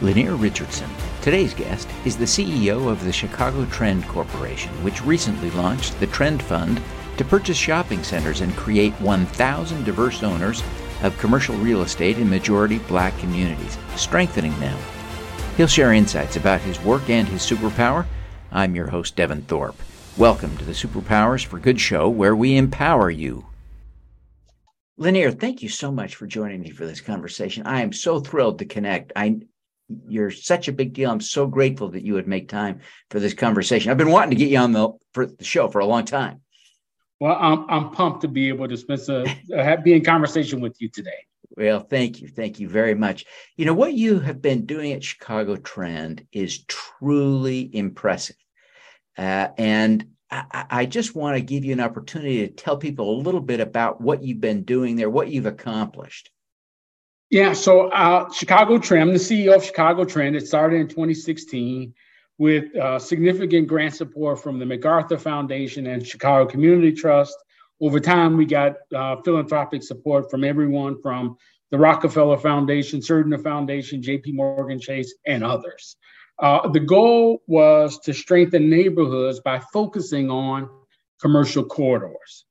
Lanier Richardson. Today's guest is the CEO of the Chicago Trend Corporation, which recently launched the Trend Fund to purchase shopping centers and create 1,000 diverse owners of commercial real estate in majority black communities, strengthening them. He'll share insights about his work and his superpower. I'm your host, Devin Thorpe. Welcome to the Superpowers for Good show, where we empower you. Lanier, thank you so much for joining me for this conversation. I am so thrilled to connect. I you're such a big deal. I'm so grateful that you would make time for this conversation. I've been wanting to get you on the for the show for a long time. Well, I'm I'm pumped to be able to spend a, be in conversation with you today. Well, thank you, thank you very much. You know what you have been doing at Chicago Trend is truly impressive, uh, and I, I just want to give you an opportunity to tell people a little bit about what you've been doing there, what you've accomplished. Yeah, so uh, Chicago Trend, the CEO of Chicago Trend, it started in 2016 with uh, significant grant support from the MacArthur Foundation and Chicago Community Trust. Over time, we got uh, philanthropic support from everyone from the Rockefeller Foundation, Surdna Foundation, JP Morgan Chase, and others. Uh, the goal was to strengthen neighborhoods by focusing on commercial corridors.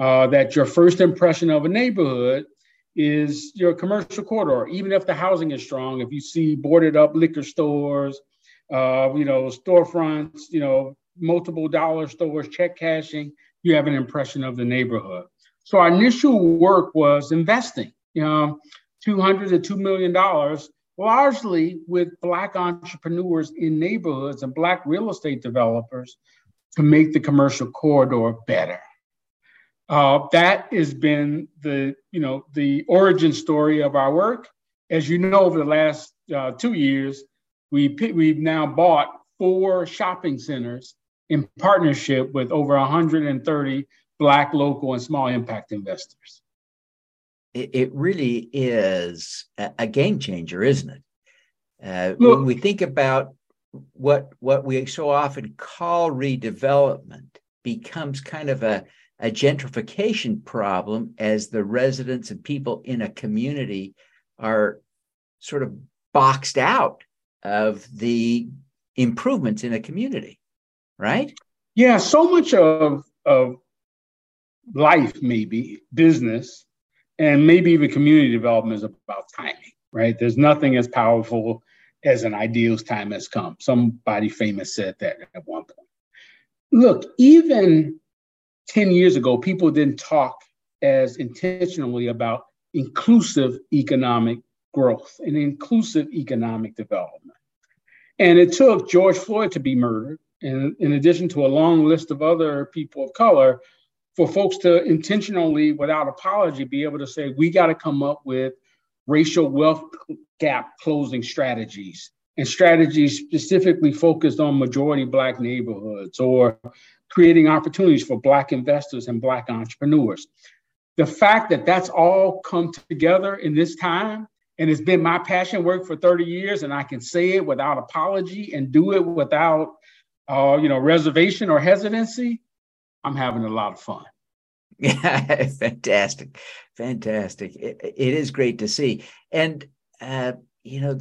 Uh, that your first impression of a neighborhood is your commercial corridor. Even if the housing is strong, if you see boarded up liquor stores, uh, you know, storefronts, you know, multiple dollar stores, check cashing, you have an impression of the neighborhood. So our initial work was investing, you know, 200 to 2 million dollars, largely with black entrepreneurs in neighborhoods and black real estate developers to make the commercial corridor better. Uh, that has been the you know the origin story of our work. As you know, over the last uh, two years, we we've now bought four shopping centers in partnership with over 130 Black, local, and small impact investors. It, it really is a, a, game changer, isn't it? Uh, Look, when we think about what what we so often call redevelopment, becomes kind of a a gentrification problem as the residents and people in a community are sort of boxed out of the improvements in a community, right? Yeah, so much of of life, maybe business, and maybe even community development is about timing, right? There's nothing as powerful as an ideal's time has come. Somebody famous said that at one point. Look, even 10 years ago, people didn't talk as intentionally about inclusive economic growth and inclusive economic development. And it took George Floyd to be murdered, and in addition to a long list of other people of color, for folks to intentionally, without apology, be able to say, we got to come up with racial wealth gap closing strategies and strategies specifically focused on majority Black neighborhoods or creating opportunities for Black investors and Black entrepreneurs. The fact that that's all come together in this time and it's been my passion work for 30 years and I can say it without apology and do it without uh, you know reservation or hesitancy, I'm having a lot of fun. Yeah, fantastic, fantastic. it, it is great to see, and uh, you know,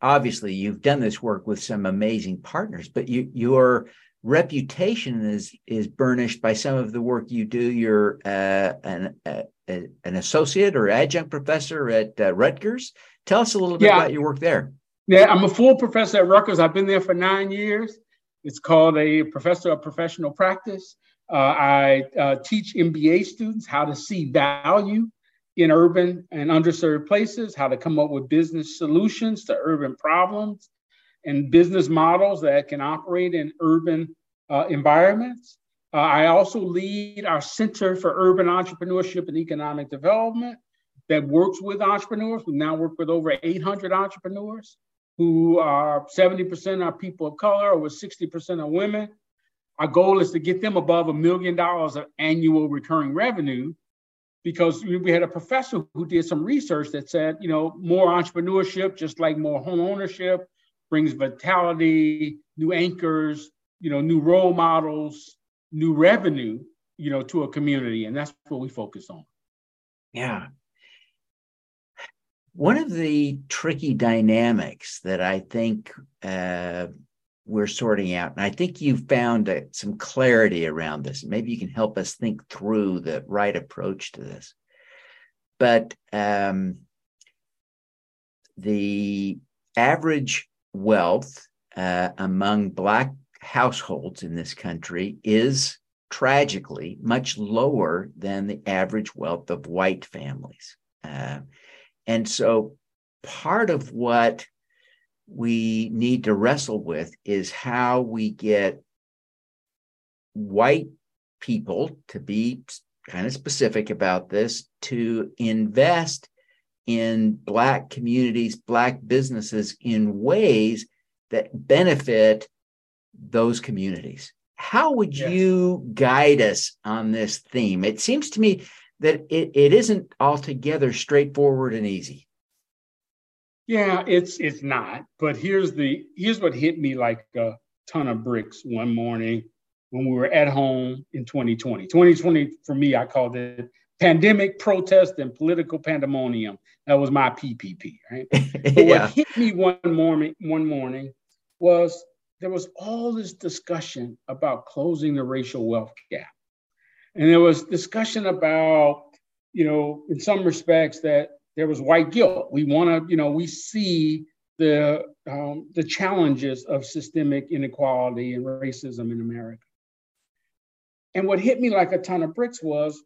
obviously you've done this work with some amazing partners, but you your reputation is is burnished by some of the work you do. You're uh, an uh, an associate or adjunct professor at uh, Rutgers. Tell us a little bit yeah. about your work there. Yeah, I'm a full professor at Rutgers. I've been there for nine years. It's called a professor of professional practice. Uh, I uh, teach MBA students how to see value in urban and underserved places, how to come up with business solutions to urban problems, and business models that can operate in urban uh, environments. Uh, I also lead our Center for Urban Entrepreneurship and Economic Development that works with entrepreneurs. We now work with over 800 entrepreneurs who are 70% are people of color, over 60% are women. Our goal is to get them above a million dollars of annual recurring revenue because we had a professor who did some research that said, you know, more entrepreneurship, just like more home ownership, brings vitality, new anchors, you know, new role models, new revenue, you know, to a community. And that's what we focus on. Yeah. One of the tricky dynamics that I think uh, we're sorting out, and I think you've found uh, some clarity around this. Maybe you can help us think through the right approach to this. But um, the average wealth uh, among Black households in this country is tragically much lower than the average wealth of white families. Uh, and so part of what we need to wrestle with is how we get white people to be kind of specific about this to invest in black communities black businesses in ways that benefit those communities how would yes. you guide us on this theme it seems to me that it, it isn't altogether straightforward and easy. Yeah, it's it's not. But here's the here's what hit me like a ton of bricks one morning when we were at home in 2020. 2020 for me, I called it pandemic, protest, and political pandemonium. That was my PPP, right? But yeah. what hit me one morning one morning was there was all this discussion about closing the racial wealth gap. And there was discussion about, you know, in some respects that there was white guilt. We want to, you know, we see the um, the challenges of systemic inequality and racism in America. And what hit me like a ton of bricks was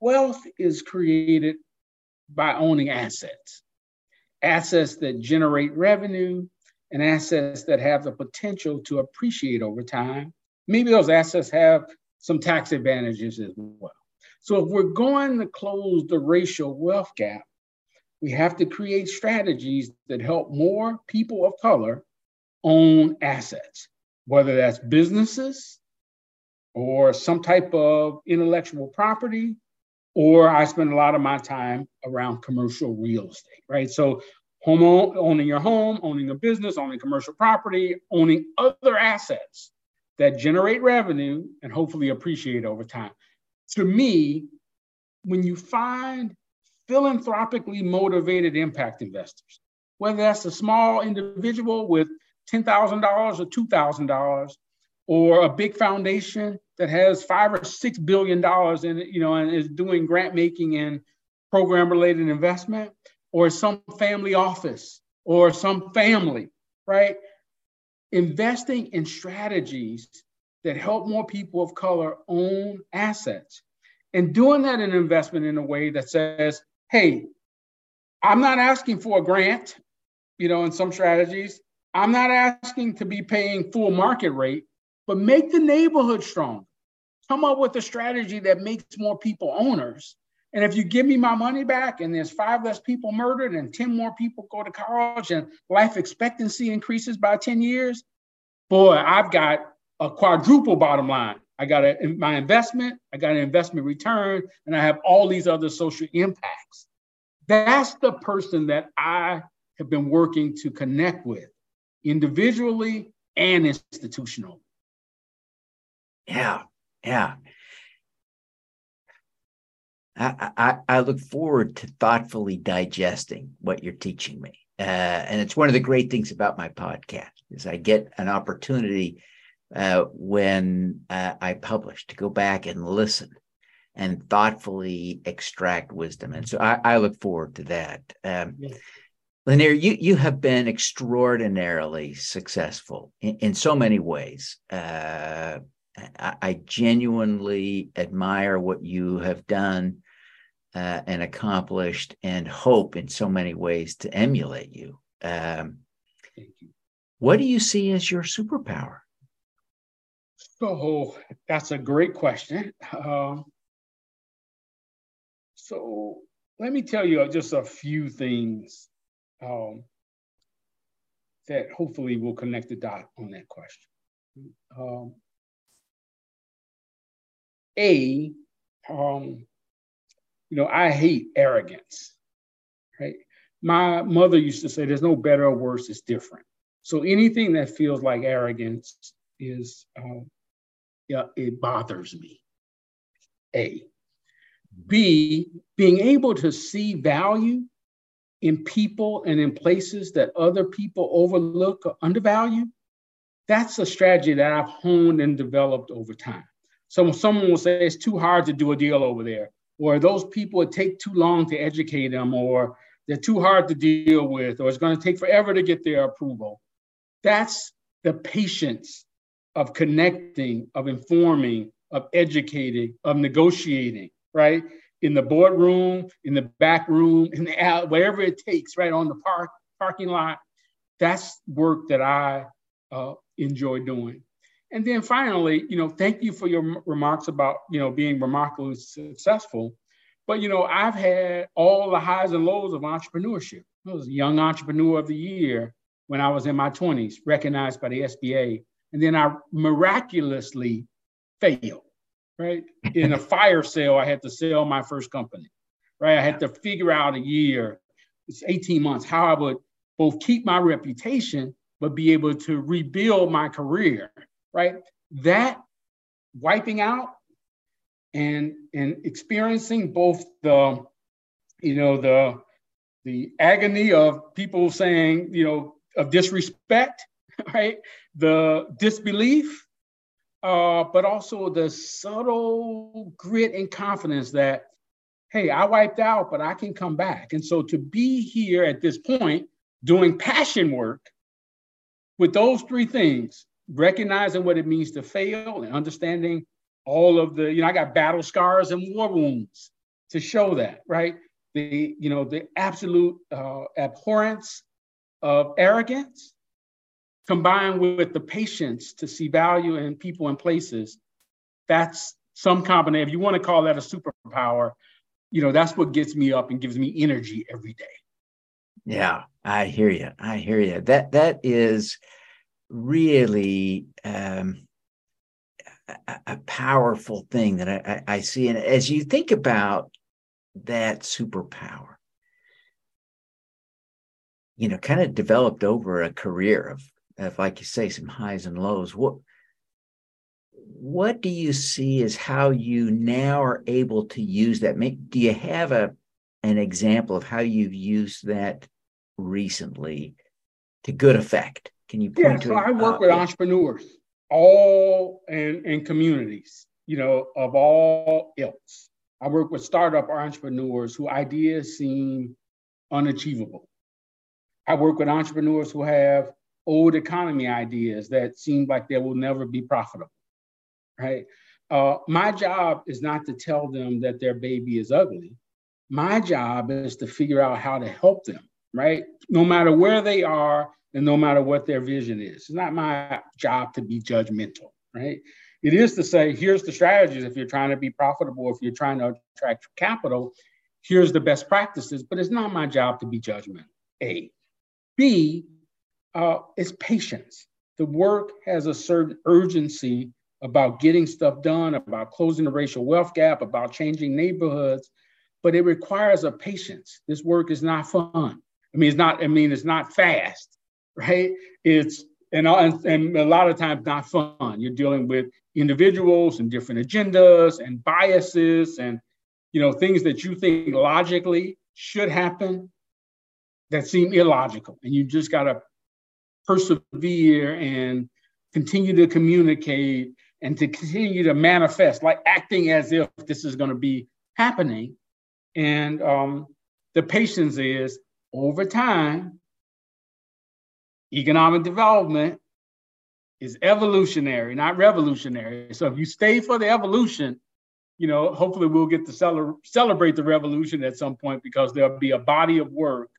wealth is created by owning assets, assets that generate revenue, and assets that have the potential to appreciate over time. Maybe those assets have some tax advantages as well. So if we're going to close the racial wealth gap, we have to create strategies that help more people of color own assets, whether that's businesses or some type of intellectual property, or I spend a lot of my time around commercial real estate, right? So home owning your home, owning a business, owning commercial property, owning other assets that generate revenue and hopefully appreciate over time. To me, when you find philanthropically motivated impact investors, whether that's a small individual with $10,000 or $2,000 or a big foundation that has five or six billion dollars in it, you know, and is doing grant making and program related investment, or some family office or some family, right? investing in strategies that help more people of color own assets and doing that in investment in a way that says, hey, I'm not asking for a grant, you know, in some strategies. I'm not asking to be paying full market rate, but make the neighborhood strong. Come up with a strategy that makes more people owners. And if you give me my money back and there's five less people murdered and 10 more people go to college and life expectancy increases by 10 years, boy, I've got a quadruple bottom line. I got a, my investment, I got an investment return, and I have all these other social impacts. That's the person that I have been working to connect with individually and institutionally. Yeah, yeah. I, I, I look forward to thoughtfully digesting what you're teaching me. Uh, and it's one of the great things about my podcast is I get an opportunity uh, when uh, I publish to go back and listen and thoughtfully extract wisdom. And so I, I look forward to that. Um. Lanier, you you have been extraordinarily successful in, in so many ways. Uh, I, genuinely admire what you have done uh, and accomplished and hope in so many ways to emulate you. Um, you. What do you see as your superpower? So that's a great question. Um, so let me tell you just a few things um, that hopefully will connect the dot on that question. Um, a, um, you know, I hate arrogance, right? My mother used to say, there's no better or worse, it's different. So anything that feels like arrogance is, um, yeah, it bothers me. A. B, being able to see value in people and in places that other people overlook or undervalue, that's a strategy that I've honed and developed over time. So someone will say it's too hard to do a deal over there, or those people it take too long to educate them, or they're too hard to deal with, or it's going to take forever to get their approval. That's the patience of connecting, of informing, of educating, of negotiating, right? In the boardroom, in the back room, in the out, wherever it takes, right on the park parking lot. That's work that I uh, enjoy doing. And then finally, you know, thank you for your remarks about, you know, being remarkably successful. But, you know, I've had all the highs and lows of entrepreneurship. I was a young entrepreneur of the year when I was in my 20s, recognized by the SBA. And then I miraculously failed, right? In a fire sale, I had to sell my first company, right? I had to figure out a year, it's 18 months, how I would both keep my reputation, but be able to rebuild my career, right? That wiping out and and experiencing both the you know the the agony of people saying you know of disrespect right the disbelief uh, but also the subtle grit and confidence that hey i wiped out but i can come back and so to be here at this point doing passion work with those three things recognizing what it means to fail and understanding all of the, you know, I got battle scars and war wounds to show that, right? The, you know, the absolute uh, abhorrence of arrogance combined with the patience to see value in people and places. That's some combination. If you want to call that a superpower, you know, that's what gets me up and gives me energy every day. Yeah, I hear you. I hear you. That that is really um, a, a, powerful thing that I, I, I see. And as you think about that superpower, you know, kind of developed over a career of, of like you say, some highs and lows. What what do you see as how you now are able to use that? Make, do you have a an example of how you've used that recently to good effect? Can you point yeah, to? So I work uh, with entrepreneurs, all and in communities, you know, of all ilks. I work with startup entrepreneurs who ideas seem unachievable. I work with entrepreneurs who have old economy ideas that seem like they will never be profitable. Right. Uh, my job is not to tell them that their baby is ugly. My job is to figure out how to help them. Right. No matter where they are and no matter what their vision is. It's not my job to be judgmental, right? It is to say, here's the strategies if you're trying to be profitable, if you're trying to attract capital, here's the best practices, but it's not my job to be judgmental. A. B, uh, it's patience. The work has a certain urgency about getting stuff done, about closing the racial wealth gap, about changing neighborhoods, but it requires a patience. This work is not fun. I mean, it's not, I mean, it's not fast right? It's and, and a lot of times not fun. You're dealing with individuals and different agendas and biases and you know things that you think logically should happen that seem illogical, and you just got to persevere and continue to communicate and to continue to manifest, like acting as if this is going to be happening. And um, the patience is over time, economic development is evolutionary, not revolutionary. So if you stay for the evolution, you know, hopefully we'll get to cel- celebrate the revolution at some point because there'll be a body of work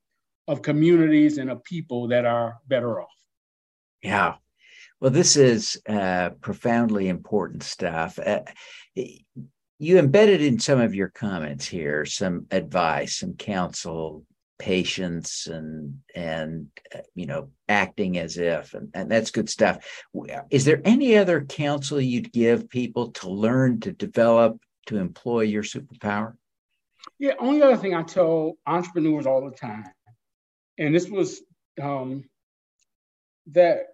of communities and of people that are better off. Yeah. Well, this is uh, profoundly important stuff. Uh, you embedded in some of your comments here some advice, some counsel, patience and and uh, you know acting as if and, and that's good stuff. Is there any other counsel you'd give people to learn to develop to employ your superpower? Yeah only other thing i tell entrepreneurs all the time and this was um, that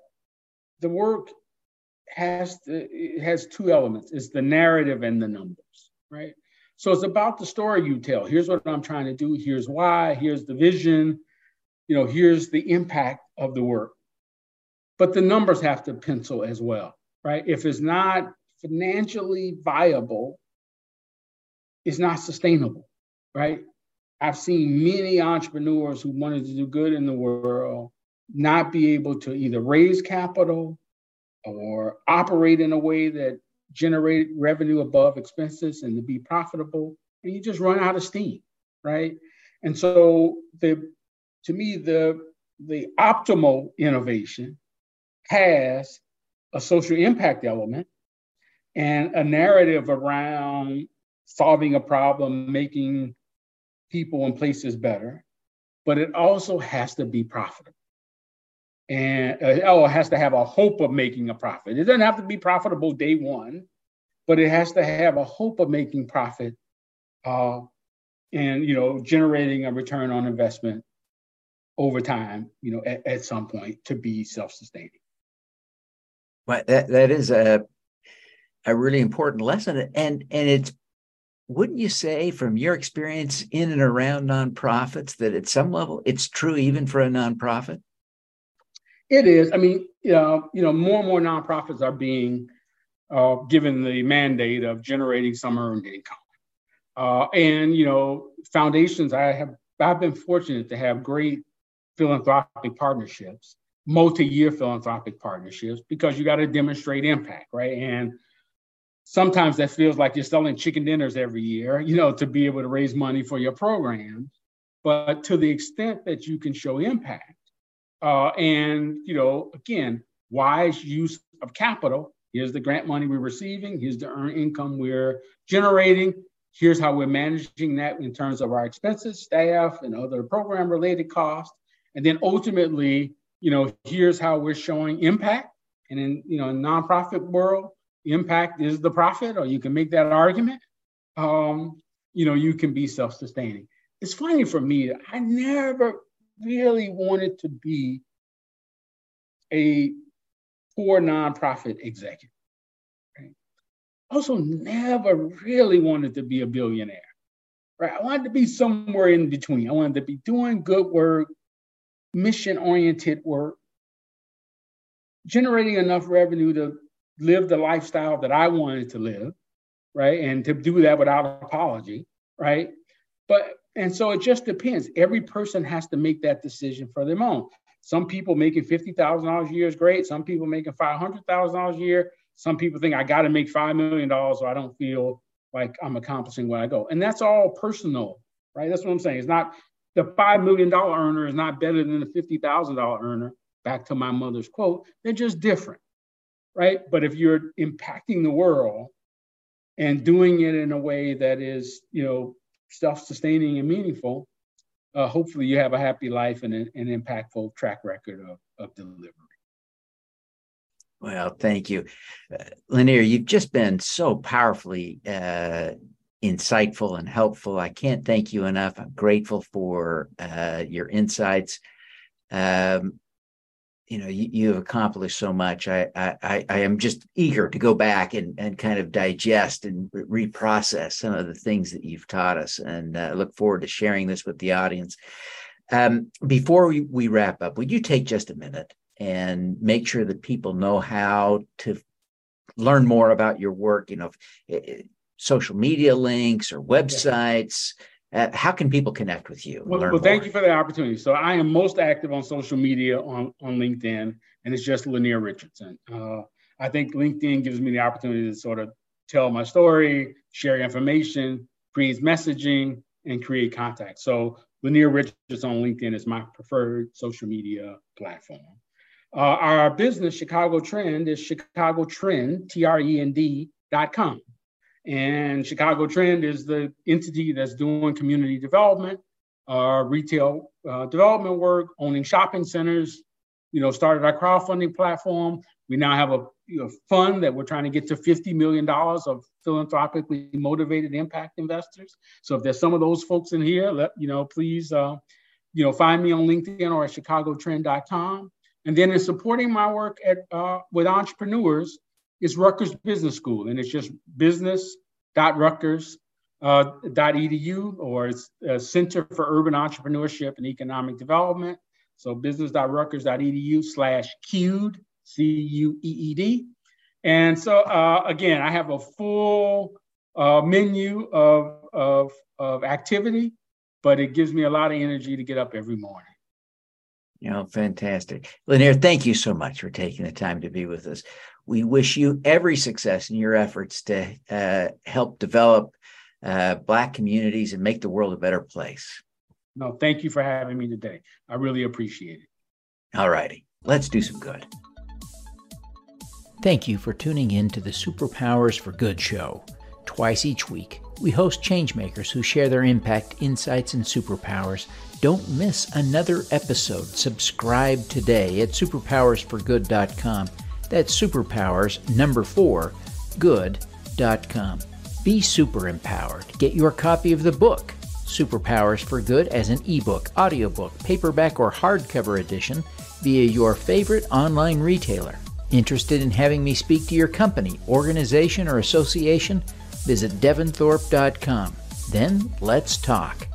the work has to, has two elements. It's the narrative and the numbers right So it's about the story you tell. Here's what I'm trying to do. Here's why. Here's the vision. You know, here's the impact of the work. But the numbers have to pencil as well, right? If it's not financially viable, it's not sustainable, right? I've seen many entrepreneurs who wanted to do good in the world not be able to either raise capital or operate in a way that generate revenue above expenses and to be profitable, and you just run out of steam, right? And so the to me, the the optimal innovation has a social impact element and a narrative around solving a problem, making people and places better, but it also has to be profitable. And uh, oh, it has to have a hope of making a profit. It doesn't have to be profitable day one, but it has to have a hope of making profit uh, and you know generating a return on investment over time, you know, at, at some point to be self-sustaining. Well, that, that is a a really important lesson, and and it's wouldn't you say from your experience in and around nonprofits that at some level it's true even for a nonprofit? It is. I mean, you know, you know, more and more nonprofits are being uh, given the mandate of generating some earned income. Uh, and you know, foundations. I have I've been fortunate to have great philanthropic partnerships, multi-year philanthropic partnerships, because you got to demonstrate impact, right? And sometimes that feels like you're selling chicken dinners every year, you know, to be able to raise money for your programs. But to the extent that you can show impact, uh, and you know, again, wise use of capital. Here's the grant money we're receiving. Here's the earned income we're generating. Here's how we're managing that in terms of our expenses, staff, and other program-related costs. And then ultimately, you know, here's how we're showing impact. And in you know, nonprofit world, impact is the profit, or you can make that argument. Um, you know, you can be self-sustaining. It's funny for me, I never really wanted to be a poor nonprofit executive. Right? Also, never really wanted to be a billionaire. Right? I wanted to be somewhere in between. I wanted to be doing good work, mission-oriented work, generating enough revenue to live the lifestyle that I wanted to live, right? And to do that without apology, right? But and so it just depends. Every person has to make that decision for their own. Some people making fifty thousand dollars a year is great. Some people making five hundred thousand dollars a year. Some people think I got to make five million dollars so I don't feel like I'm accomplishing where I go. And that's all personal, right? That's what I'm saying. It's not the five million dollar earner is not better than the fifty thousand dollar earner. Back to my mother's quote, they're just different, right? But if you're impacting the world and doing it in a way that is, you know, self-sustaining and meaningful, uh, hopefully you have a happy life and an, an impactful track record of, of delivery. Well, thank you. Uh, Lanier, you've just been so powerfully uh, insightful and helpful. I can't thank you enough. I'm grateful for uh, your insights. Um, you know you, you have accomplished so much. I, I i am just eager to go back and and kind of digest and reprocess some of the things that you've taught us and uh, look forward to sharing this with the audience. Um, before we, we wrap up would you take just a minute and make sure that people know how to learn more about your work? You know social media links or websites yeah uh, how can people connect with you? Well, well thank you for the opportunity. So I am most active on social media on, on LinkedIn, and it's just Lanier Richardson. Uh, I think LinkedIn gives me the opportunity to sort of tell my story, share information, create messaging, and create contact. So Lanier Richardson on LinkedIn is my preferred social media platform. Uh, our business, Chicago Trend, is Chicago Trend, T R E N D dot com. And Chicago Trend is the entity that's doing community development, uh, retail uh, development work, owning shopping centers. You know, started our crowdfunding platform. We now have a you know, fund that we're trying to get to $50 million of philanthropically motivated impact investors. So if there's some of those folks in here, let you know, please, uh, you know, find me on LinkedIn or at chicagotrend.com. And then in supporting my work at uh, with entrepreneurs, is Rutgers Business School, and it's just business.rutgers.edu. uh, or it's uh, Center for Urban Entrepreneurship and Economic Development. So business.rutgers.edu slash CUED, C-U-E-E-D. And so uh, again, I have a full uh, menu of, of, of activity, but it gives me a lot of energy to get up every morning. You know, fantastic. Lanier, thank you so much for taking the time to be with us. We wish you every success in your efforts to uh, help develop uh, Black communities and make the world a better place. No, thank you for having me today. I really appreciate it. All righty, let's do some good. Thank you for tuning in to the Superpowers for Good show. Twice each week, we host changemakers who share their impact, insights, and superpowers. Don't miss another episode. Subscribe today at superpowersforgood.com. That's superpowers number four, good.com. Be super empowered. Get your copy of the book, Superpowers for Good, as an ebook, audiobook, paperback, or hardcover edition via your favorite online retailer. Interested in having me speak to your company, organization, or association? Visit devinthorpe.com. Then let's talk.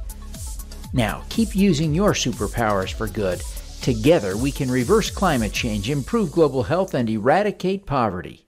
Now, keep using your superpowers for good. Together, we can reverse climate change, improve global health, and eradicate poverty.